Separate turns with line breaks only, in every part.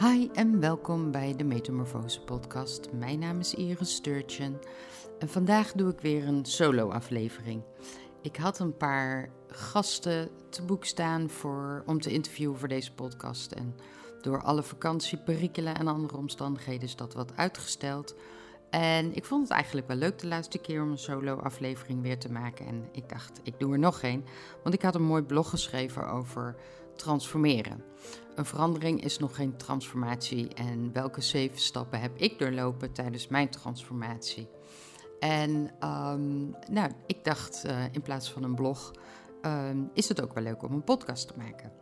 Hi en welkom bij de Metamorfose podcast. Mijn naam is Iris Sturgeon en vandaag doe ik weer een solo-aflevering. Ik had een paar gasten te boek staan voor, om te interviewen voor deze podcast. En door alle vakantieperikelen en andere omstandigheden is dat wat uitgesteld. En ik vond het eigenlijk wel leuk de laatste keer om een solo-aflevering weer te maken. En ik dacht, ik doe er nog één. Want ik had een mooi blog geschreven over transformeren. Een verandering is nog geen transformatie. En welke zeven stappen heb ik doorlopen tijdens mijn transformatie? En um, nou, ik dacht uh, in plaats van een blog, um, is het ook wel leuk om een podcast te maken.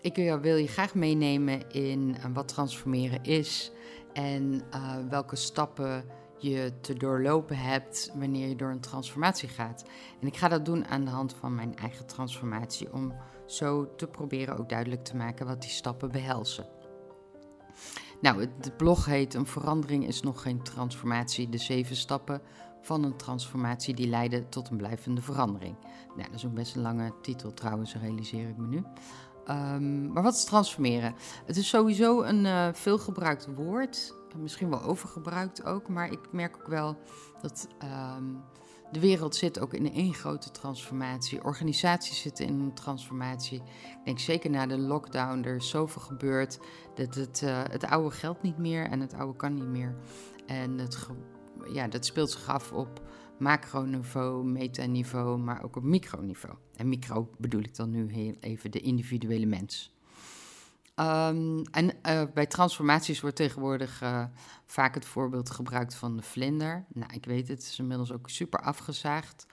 Ik wil, je graag meenemen in uh, wat transformeren is en uh, welke stappen je te doorlopen hebt wanneer je door een transformatie gaat. En ik ga dat doen aan de hand van mijn eigen transformatie om zo te proberen ook duidelijk te maken wat die stappen behelzen. Nou, het blog heet Een verandering is nog geen transformatie. De zeven stappen van een transformatie die leiden tot een blijvende verandering. Nou, dat is ook best een lange titel trouwens, realiseer ik me nu. Um, maar wat is transformeren? Het is sowieso een uh, veelgebruikt woord. Misschien wel overgebruikt ook. Maar ik merk ook wel dat um, de wereld zit ook in één grote transformatie. Organisaties zitten in een transformatie. Ik denk zeker na de lockdown, er is zoveel gebeurd. Dat het, uh, het oude geldt niet meer en het oude kan niet meer. En het, ja, dat speelt zich af op macroniveau, metaniveau, maar ook op microniveau. En micro bedoel ik dan nu heel even de individuele mens. Um, en uh, bij transformaties wordt tegenwoordig uh, vaak het voorbeeld gebruikt van de vlinder. Nou, ik weet het, het is inmiddels ook super afgezaagd.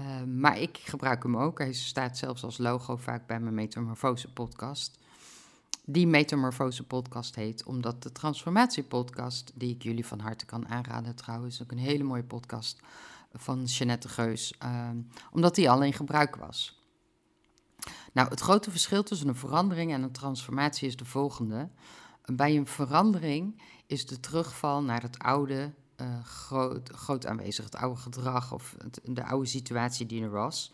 Uh, maar ik gebruik hem ook. Hij staat zelfs als logo vaak bij mijn Metamorfose podcast. Die Metamorfose podcast heet omdat de Transformatie podcast, die ik jullie van harte kan aanraden trouwens, ook een hele mooie podcast van Jeanette Geus, omdat die al in gebruik was. Nou, het grote verschil tussen een verandering en een transformatie is de volgende. Bij een verandering is de terugval naar het oude uh, groot, groot aanwezig, het oude gedrag of de oude situatie die er was.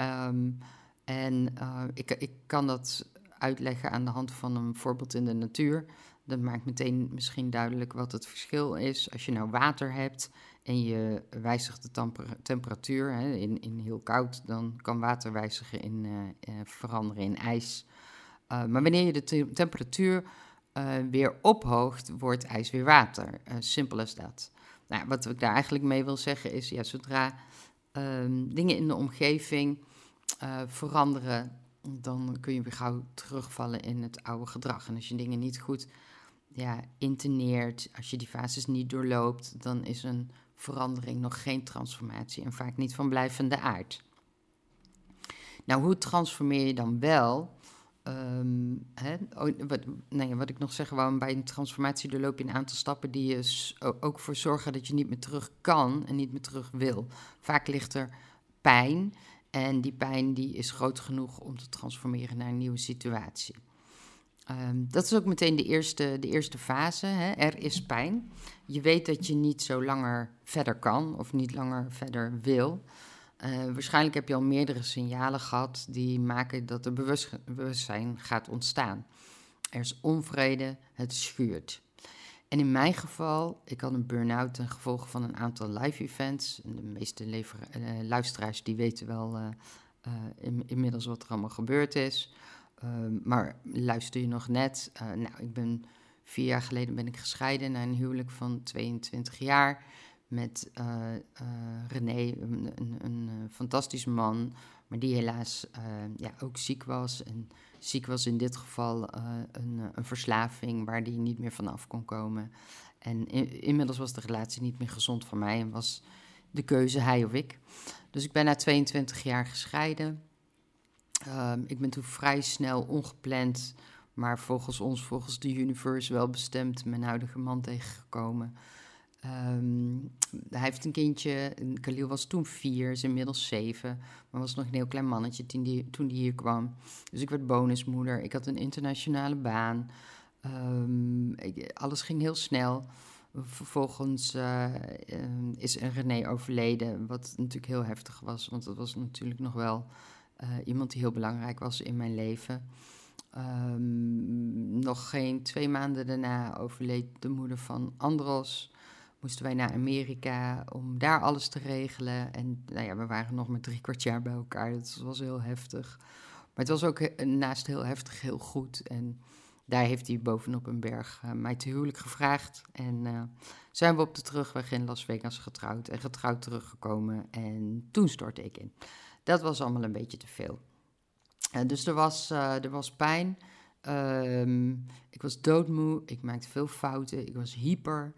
Um, en uh, ik, ik kan dat uitleggen aan de hand van een voorbeeld in de natuur. Dat maakt meteen misschien duidelijk wat het verschil is. Als je nou water hebt en je wijzigt de temperatuur hè, in, in heel koud, dan kan water wijzigen in uh, veranderen in ijs. Uh, maar wanneer je de te temperatuur weer ophoogt, wordt ijs weer water. simpel als dat. Nou, wat ik daar eigenlijk mee wil zeggen is, ja, zodra ehm, dingen in de omgeving veranderen, dan kun je weer gauw terugvallen in het oude gedrag. En als je dingen niet goed ja, interneert, als je die fases niet doorloopt, dan is een verandering nog geen transformatie en vaak niet van blijvende aard. Nou, hoe transformeer je dan wel? Um, hè, wat, nee, wat ik nog zeggen wou, bij een transformatie doorloop je een aantal stappen die je ook voor zorgen dat je niet meer terug kan en niet meer terug wil. Vaak ligt er pijn en die pijn die is groot genoeg om te transformeren naar een nieuwe situatie. Um, dat is ook meteen de eerste, de eerste fase. Hè? Er is pijn. Je weet dat je niet zo langer verder kan of niet langer verder wil. Uh, waarschijnlijk heb je al meerdere signalen gehad die maken dat er bewust, bewustzijn gaat ontstaan. Er is onvrede, het schuurt. En in mijn geval, ik had een burn-out ten gevolge van een aantal live events. En de meeste uh, luisteraars die weten wel uh, in, inmiddels wat er allemaal gebeurd is. Uh, maar luister je nog net? Uh, nou, ik ben vier jaar geleden ben ik gescheiden na een huwelijk van 22 jaar met uh, René, een, een, een, fantastische man, maar die helaas ja, ook ziek was. En ziek was in dit geval een, een, verslaving waar die niet meer vanaf kon komen. En in, inmiddels was de relatie niet meer gezond voor mij en was de keuze hij of ik. Dus ik ben na 22 jaar gescheiden. Um, ik ben toen vrij snel ongepland, maar volgens ons, volgens de universe, wel bestemd mijn huidige man tegengekomen. Um, hij heeft een kindje, Khalil was toen vier, is inmiddels zeven, maar was nog een heel klein mannetje toen die, toen die hier kwam. Dus ik werd bonusmoeder, ik had een internationale baan, ik, alles ging heel snel. Vervolgens uh, is René overleden, wat natuurlijk heel heftig was, want dat was natuurlijk nog wel iemand die heel belangrijk was in mijn leven. Ehm, nog geen twee maanden daarna overleed de moeder van Andros. Moesten wij naar Amerika om daar alles te regelen. En nou ja, we waren nog maar drie kwart jaar bij elkaar. Dat was heel heftig. Maar het was ook naast heel heftig heel goed. En daar heeft hij bovenop een berg uh, mij te huwelijk gevraagd. En uh, zijn we op de terugweg in Las Vegas getrouwd en getrouwd teruggekomen. En toen stortte ik in. Dat was allemaal een beetje te veel. Uh, dus er was, er was pijn. Ehm, ik was doodmoe. Ik maakte veel fouten. Ik was hyper.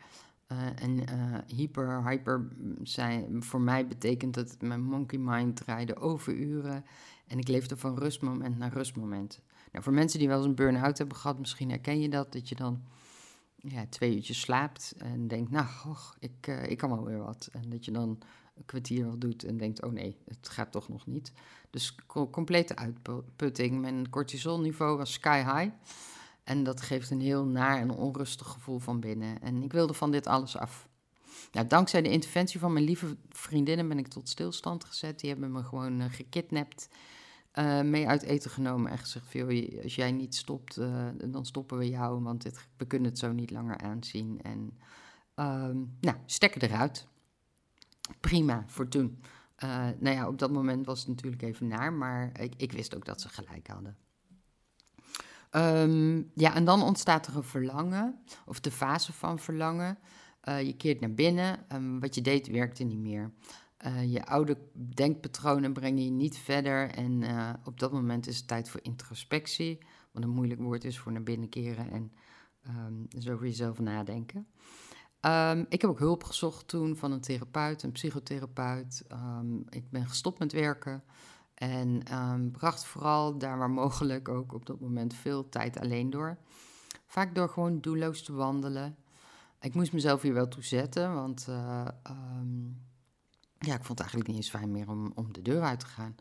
en hyper, hyper zijn, voor mij betekent dat mijn monkey mind draaide overuren. En ik leefde van rustmoment naar rustmoment. Nou, voor mensen die wel eens een burn-out hebben gehad, misschien herken je dat. Dat je dan ja, twee uurtjes slaapt en denkt, nou, ik, ik kan wel weer wat. En dat je dan een kwartier wat doet en denkt, oh nee, het gaat toch nog niet. Dus complete uitputting. Mijn cortisolniveau was sky high. En dat geeft een heel naar en onrustig gevoel van binnen. En ik wilde van dit alles af. Nou, dankzij de interventie van mijn lieve vriendinnen ben ik tot stilstand gezet. Die hebben me gewoon uh, gekidnapt uh, mee uit eten genomen en gezegd: veel, als jij niet stopt, uh, dan stoppen we jou, want dit, we kunnen het zo niet langer aanzien. En um, nou, stekken eruit. Prima voor toen. Uh, nou ja, op dat moment was het natuurlijk even naar, maar ik, ik wist ook dat ze gelijk hadden. Um, ja, en dan ontstaat er een verlangen, of de fase van verlangen. je keert naar binnen, um, wat je deed werkte niet meer. Uh, je oude denkpatronen brengen je niet verder. En op dat moment is het tijd voor introspectie. Wat een moeilijk woord is voor naar binnen keren en um, dus over jezelf nadenken. Um, ik heb ook hulp gezocht toen van een therapeut, een psychotherapeut. Um, ik ben gestopt met werken en bracht vooral daar waar mogelijk ook op dat moment veel tijd alleen door. Vaak door gewoon doelloos te wandelen. Ik moest mezelf hier wel toe zetten, want uh, ja, ik vond het eigenlijk niet eens fijn meer om, om de deur uit te gaan.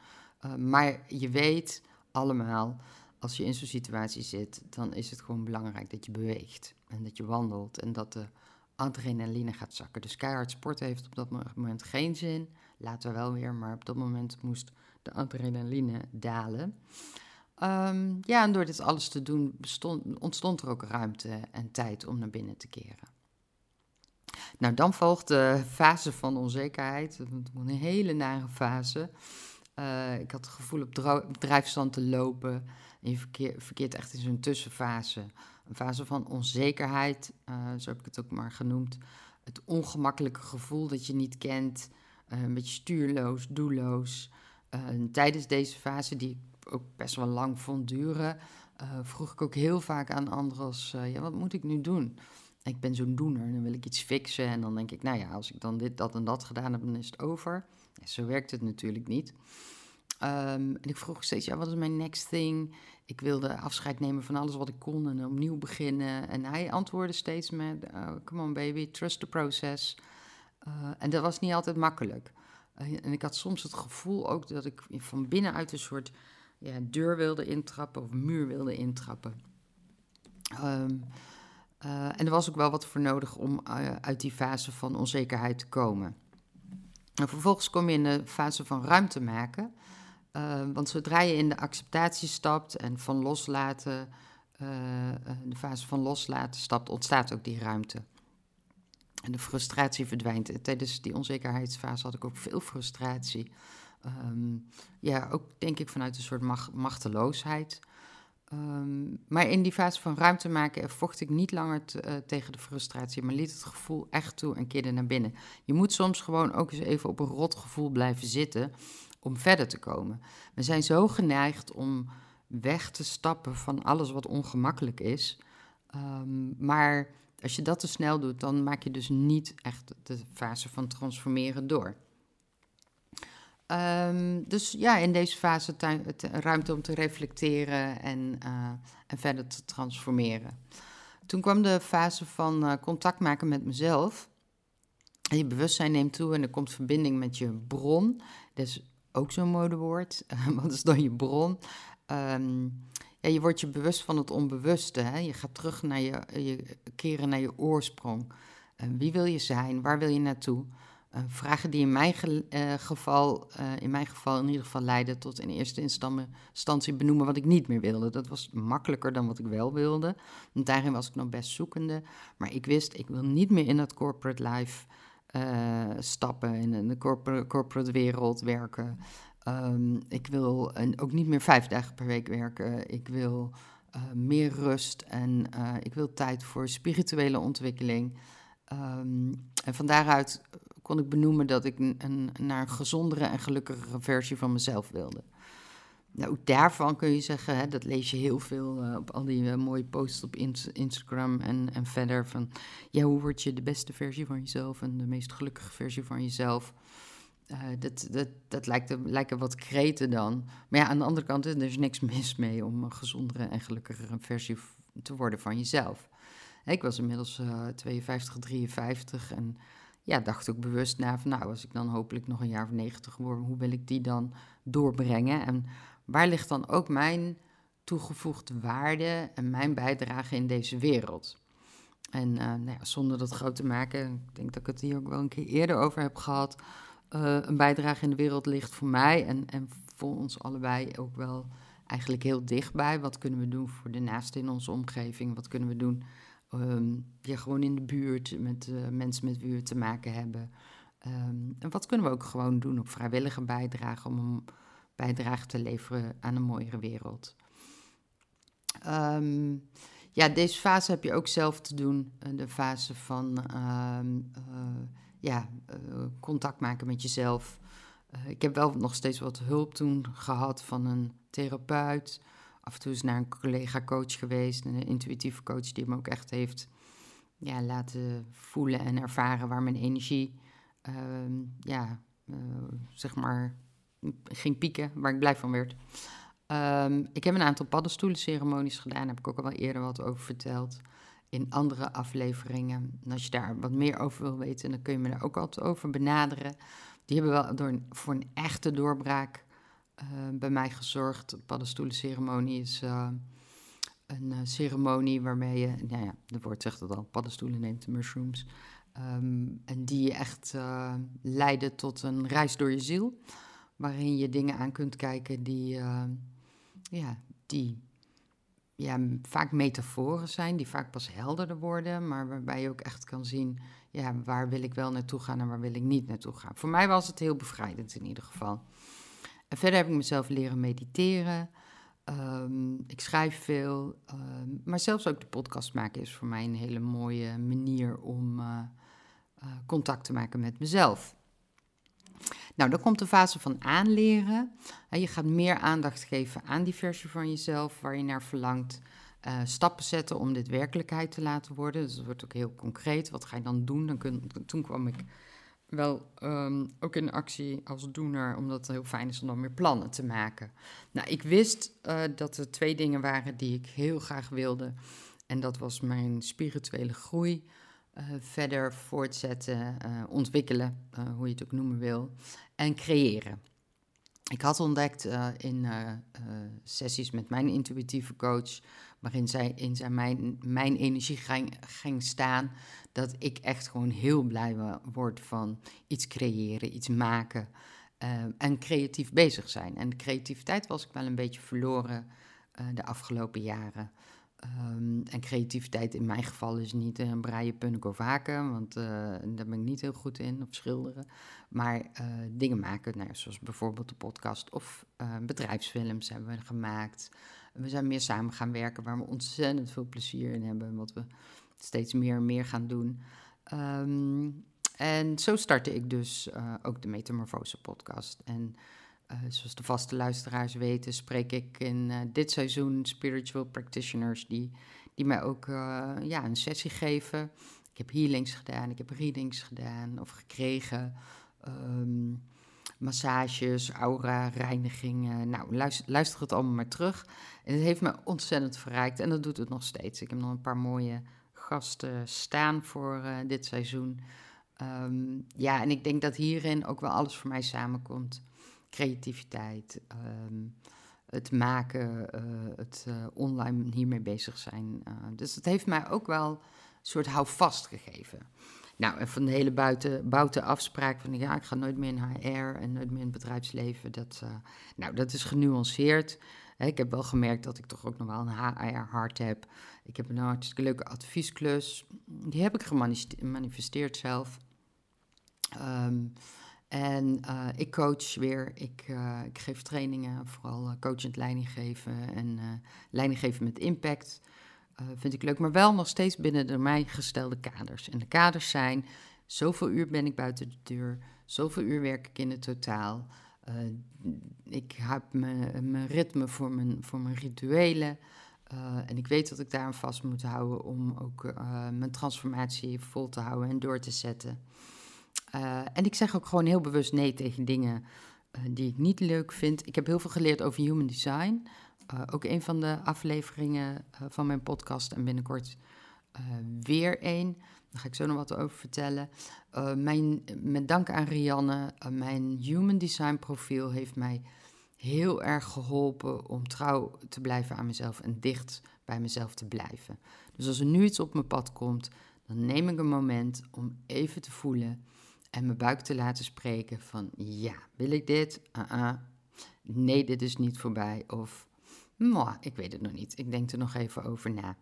Maar je weet allemaal, als je in zo'n situatie zit, dan is het gewoon belangrijk dat je beweegt. En dat je wandelt en dat de adrenaline gaat zakken. Dus keihard sporten heeft op dat moment geen zin. Later wel weer, maar op dat moment moest de adrenaline dalen. Um, ja, en door dit alles te doen ontstond er ook ruimte en tijd om naar binnen te keren. Nou, dan volgt de fase van onzekerheid. Een hele nare fase. Uh, ik had het gevoel op drijfstand te lopen. En je verkeer, verkeert echt in zo'n tussenfase. Een fase van onzekerheid, uh, zo heb ik het ook maar genoemd. Het ongemakkelijke gevoel dat je niet kent. Uh, een beetje stuurloos, doelloos. tijdens deze fase, die ik ook best wel lang vond duren, vroeg ik ook heel vaak aan anderen ja, wat moet ik nu doen? ik ben zo'n doener, dan wil ik iets fixen en dan denk ik, nou ja, als ik dan dit, dat en dat gedaan heb, dan is het over. Zo werkt het natuurlijk niet. Um, en ik vroeg steeds, ja, wat is mijn next thing? Ik wilde afscheid nemen van alles wat ik kon en opnieuw beginnen. En hij antwoordde steeds met, oh, come on baby, trust the process. Uh, en dat was niet altijd makkelijk. Uh, en ik had soms het gevoel ook dat ik van binnenuit een soort ja, deur wilde intrappen of muur wilde intrappen. Uh, en er was ook wel wat voor nodig om uit die fase van onzekerheid te komen. En vervolgens kom je in de fase van ruimte maken. Uh, want zodra je in de acceptatie stapt en van loslaten, de fase van loslaten stapt, ontstaat ook die ruimte. En de frustratie verdwijnt. Tijdens die onzekerheidsfase had ik ook veel frustratie. Um, ja, ook denk ik vanuit een soort macht machteloosheid. Um, maar in die fase van ruimte maken vocht ik niet langer uh, tegen de frustratie, maar liet het gevoel echt toe en keerde naar binnen. Je moet soms gewoon ook eens even op een rot gevoel blijven zitten om verder te komen. We zijn zo geneigd om weg te stappen van alles wat ongemakkelijk is. Um, maar als je dat te snel doet, dan maak je dus niet echt de fase van transformeren door. Um, dus ja, in deze fase ruimte om te reflecteren en, uh, en verder te transformeren. Toen kwam de fase van uh, contact maken met mezelf. Je bewustzijn neemt toe en er komt verbinding met je bron. Is ook zo'n modewoord. Wat is dan je bron? Um, ja, je wordt je bewust van het onbewuste. Hè? Je gaat terug naar je, je keren naar je oorsprong. Uh, wie wil je zijn? Waar wil je naartoe? vragen die in mijn geval, in mijn geval in ieder geval leiden tot in eerste instantie benoemen wat ik niet meer wilde. Dat was makkelijker dan wat ik wel wilde. Want daarin was ik nog best zoekende. Maar ik wist, ik wil niet meer in dat corporate life stappen, in de corporate, corporate wereld werken. Ehm, ik wil ook niet meer vijf dagen per week werken. Ik wil uh, meer rust en uh, ik wil tijd voor spirituele ontwikkeling. Um, en van daaruit kon ik benoemen dat ik een, naar een gezondere en gelukkigere versie van mezelf wilde. Nou, daarvan kun je zeggen, hè, dat lees je heel veel uh, op al die mooie posts op Instagram en, en verder. Van ja, hoe word je de beste versie van jezelf en de meest gelukkige versie van jezelf? Uh, dat, dat, dat lijkt, lijken wat kreten dan. Maar ja, aan de andere kant, er is niks mis mee om een gezondere en gelukkigere versie te worden van jezelf. Ik was inmiddels uh, 52, 53 en ja, dacht ook bewust na van, nou, als ik dan hopelijk nog een jaar of 90 word, hoe wil ik die dan doorbrengen? En waar ligt dan ook mijn toegevoegde waarde en mijn bijdrage in deze wereld? En uh, nou ja, zonder dat groot te maken, ik denk dat ik het hier ook wel een keer eerder over heb gehad uh, een bijdrage in de wereld ligt voor mij en, en voor ons allebei ook wel eigenlijk heel dichtbij. Wat kunnen we doen voor de naasten in onze omgeving? Wat kunnen we doen um, ja, gewoon in de buurt met uh, mensen met wie we te maken hebben? Um, en wat kunnen we ook gewoon doen op vrijwillige bijdrage om bijdrage te leveren aan een mooiere wereld? Um, ja, deze fase heb je ook zelf te doen. De fase van uh, ja, uh, contact maken met jezelf. Ik heb wel nog steeds wat hulp toen gehad van een therapeut. Af en toe is naar een collega-coach geweest, een intuïtieve coach die me ook echt heeft ja, laten voelen en ervaren waar mijn energie, uh, ja, zeg maar, ging pieken, waar ik blij van werd. Um, ik heb een aantal paddenstoelenceremonies gedaan, daar heb ik ook al wel eerder wat over verteld in andere afleveringen. En als je daar wat meer over wil weten, dan kun je me daar ook altijd over benaderen. Die hebben wel door voor een echte doorbraak uh, bij mij gezorgd. De paddenstoelenceremonie is uh, een uh, ceremonie waarmee je, nou ja, het woord zegt het al, paddenstoelen neemt de mushrooms. Um, en die echt leiden tot een reis door je ziel. Waarin je dingen aan kunt kijken die, ja, die ja, vaak metaforen zijn, die vaak pas helderder worden, maar waarbij je ook echt kan zien, ja, waar wil ik wel naartoe gaan en waar wil ik niet naartoe gaan. Voor mij was het heel bevrijdend in ieder geval. En verder heb ik mezelf leren mediteren. Um, ik schrijf veel, um, maar zelfs ook de podcast maken is voor mij een hele mooie manier om uh, uh, contact te maken met mezelf. Nou, dan komt de fase van aanleren. Je gaat meer aandacht geven aan die versie van jezelf waar je naar verlangt. Uh, stappen zetten om dit werkelijkheid te laten worden. Dus het wordt ook heel concreet. Wat ga je dan doen? Dan toen kwam ik wel um, ook in actie als doener, omdat het heel fijn is om dan meer plannen te maken. Nou, ik wist uh, dat er twee dingen waren die ik heel graag wilde. En dat was mijn spirituele groei uh, verder voortzetten, uh, ontwikkelen, uh, hoe je het ook noemen wil, en creëren. Ik had ontdekt in sessies met mijn intuïtieve coach, waarin zij in zijn mijn, mijn energie ging staan, dat ik echt gewoon heel blij word van iets creëren, iets maken en creatief bezig zijn. En de creativiteit was ik wel een beetje verloren de afgelopen jaren. Um, en creativiteit in mijn geval is niet een braaien, punnik of haken, want uh, daar ben ik niet heel goed in, of schilderen. Maar uh, dingen maken, nou, zoals bijvoorbeeld de podcast of bedrijfsfilms hebben we gemaakt. We zijn meer samen gaan werken, waar we ontzettend veel plezier in hebben, wat we steeds meer en meer gaan doen. Um, en zo startte ik dus ook de Metamorfose podcast. En uh, zoals de vaste luisteraars weten, spreek ik in uh, dit seizoen spiritual practitioners die, die mij ook uh, ja, een sessie geven. Ik heb healings gedaan, ik heb readings gedaan of gekregen. Um, massages, aura, reinigingen. Nou, luister, luister, het allemaal maar terug. En het heeft me ontzettend verrijkt en dat doet het nog steeds. Ik heb nog een paar mooie gasten staan voor dit seizoen. Um, ja, en ik denk dat hierin ook wel alles voor mij samenkomt creativiteit, ehm, het maken, uh, het uh, online hiermee bezig zijn. Uh, dus het heeft mij ook wel een soort houvast gegeven. Nou, en van de hele buiten, buiten afspraak van ja, ik ga nooit meer in HR en nooit meer in het bedrijfsleven. Dat, nou, dat is genuanceerd. Ik heb wel gemerkt dat ik toch ook nog wel een HR-hart heb. Ik heb een hartstikke leuke adviesklus. Die heb ik gemanifesteerd zelf. Um, en uh, ik coach weer, ik, uh, ik geef trainingen, vooral uh, coachend leiding geven en leiding geven met impact. vind ik leuk, maar wel nog steeds binnen de mij gestelde kaders. En de kaders zijn, zoveel uur ben ik buiten de deur, zoveel uur werk ik in het totaal. ik heb mijn ritme voor mijn, voor mijn rituelen. en ik weet dat ik daar aan vast moet houden om ook mijn transformatie vol te houden en door te zetten. Uh, en ik zeg ook gewoon heel bewust nee tegen dingen uh, die ik niet leuk vind. Ik heb heel veel geleerd over human design. Uh, ook een van de afleveringen van mijn podcast en binnenkort weer één. Daar ga ik zo nog wat over vertellen. mijn, met dank aan Rianne, mijn human design profiel heeft mij heel erg geholpen om trouw te blijven aan mezelf en dicht bij mezelf te blijven. Dus als er nu iets op mijn pad komt, dan neem ik een moment om even te voelen en mijn buik te laten spreken van ja, wil ik dit? Uh -uh. Nee, dit is niet voorbij. Of ik weet het nog niet. Ik denk er nog even over na.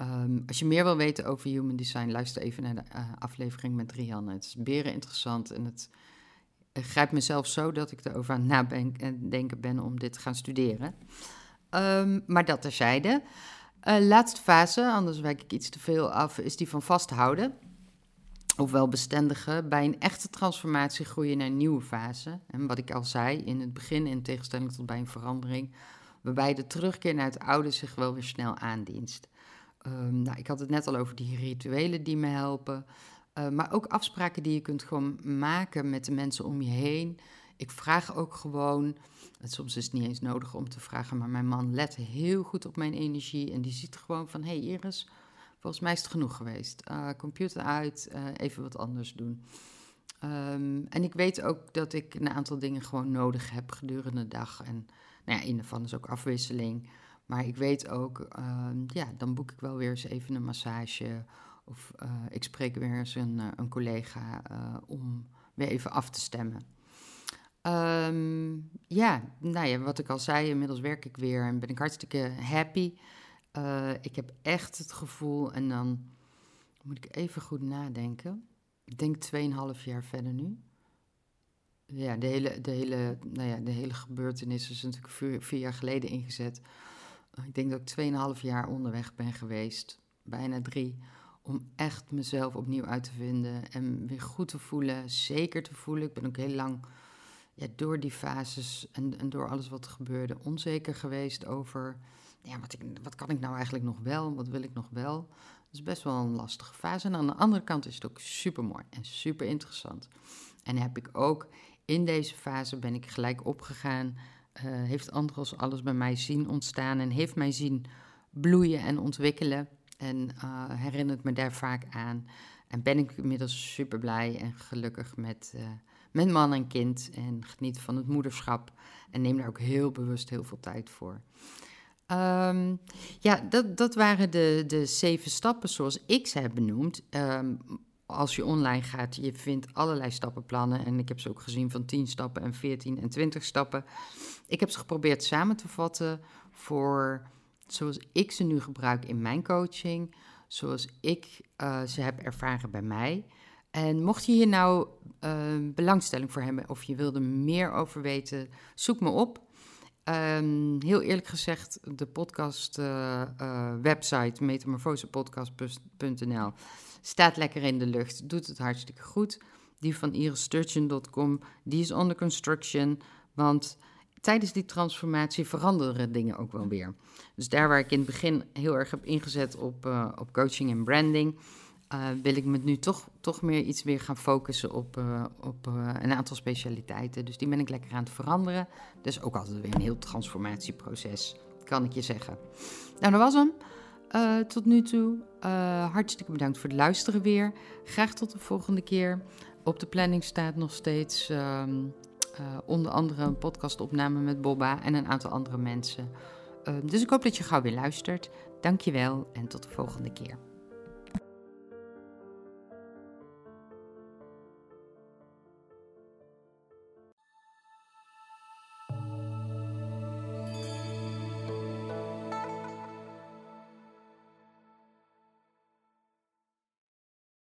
Um, als je meer wil weten over human design, luister even naar de uh, aflevering met Rianne. Het is beren interessant en het grijpt mezelf zo dat ik erover aan nadenken ben om dit te gaan studeren. Um, maar dat terzijde. Uh, laatste fase, anders wijk ik iets te veel af, is die van vasthouden ofwel bestendige, bij een echte transformatie groeien naar een nieuwe fase. En wat ik al zei, in het begin, in tegenstelling tot bij een verandering, waarbij de terugkeer naar het oude zich wel weer snel aandient. Um, nou, ik had het net al over die rituelen die me helpen, uh, maar ook afspraken die je kunt gewoon maken met de mensen om je heen. Ik vraag ook gewoon, soms is het niet eens nodig om te vragen, maar mijn man let heel goed op mijn energie en die ziet gewoon van, hé hey Iris, Volgens mij is het genoeg geweest. Uh, computer uit, uh, even wat anders doen. Um, en ik weet ook dat ik een aantal dingen gewoon nodig heb gedurende de dag. En nou ja, een is ook afwisseling. Maar ik weet ook, uh, ja, dan boek ik wel weer eens even een massage. Of uh, ik spreek weer eens een, een collega om weer even af te stemmen. Um, ja, nou ja, wat ik al zei, inmiddels werk ik weer en ben ik hartstikke happy. Uh, ik heb echt het gevoel, en dan moet ik even goed nadenken. Ik denk 2,5 jaar verder nu. Ja, de hele, de hele, nou ja, de hele gebeurtenis is natuurlijk vier, jaar geleden ingezet. Uh, ik denk dat ik 2,5 jaar onderweg ben geweest, bijna drie, om echt mezelf opnieuw uit te vinden en weer goed te voelen, zeker te voelen. Ik ben ook heel lang ja, door die fases en, en door alles wat gebeurde onzeker geweest over ja, wat, ik, wat kan ik nou eigenlijk nog wel? Wat wil ik nog wel? Dat is best wel een lastige fase. En aan de andere kant is het ook super mooi en super interessant. En heb ik ook in deze fase ben ik gelijk opgegaan. Uh, heeft Andros alles bij mij zien ontstaan en heeft mij zien bloeien en ontwikkelen. En uh, herinnert me daar vaak aan. En ben ik inmiddels super blij en gelukkig met, uh, met man en kind. En geniet van het moederschap. En neem daar ook heel bewust heel veel tijd voor. Um, ja, dat, dat waren de, de zeven stappen zoals ik ze heb benoemd. Um, als je online gaat, je vindt allerlei stappenplannen. En ik heb ze ook gezien van 10 stappen en 14 en 20 stappen. Ik heb ze geprobeerd samen te vatten voor zoals ik ze nu gebruik in mijn coaching. Zoals ik uh, ze heb ervaren bij mij. En mocht je hier nou uh, belangstelling voor hebben of je wilde meer over weten, zoek me op. Um, heel eerlijk gezegd, de podcast uh, uh, website metamorfosepodcast.nl staat lekker in de lucht, doet het hartstikke goed. Die van irissturgeon.com, die is under construction, want tijdens die transformatie veranderen dingen ook wel weer. Dus daar waar ik in het begin heel erg heb ingezet op, uh, op coaching en branding, uh, wil ik me nu toch, toch meer iets weer gaan focussen op, uh, op uh, een aantal specialiteiten. Dus die ben ik lekker aan het veranderen. Dus ook altijd weer een heel transformatieproces, kan ik je zeggen. Nou, dat was hem. tot nu toe. hartstikke bedankt voor het luisteren weer. Graag tot de volgende keer. Op de planning staat nog steeds um, onder andere een podcastopname met Bobba en een aantal andere mensen. dus ik hoop dat je gauw weer luistert. Dank je wel en tot de volgende keer.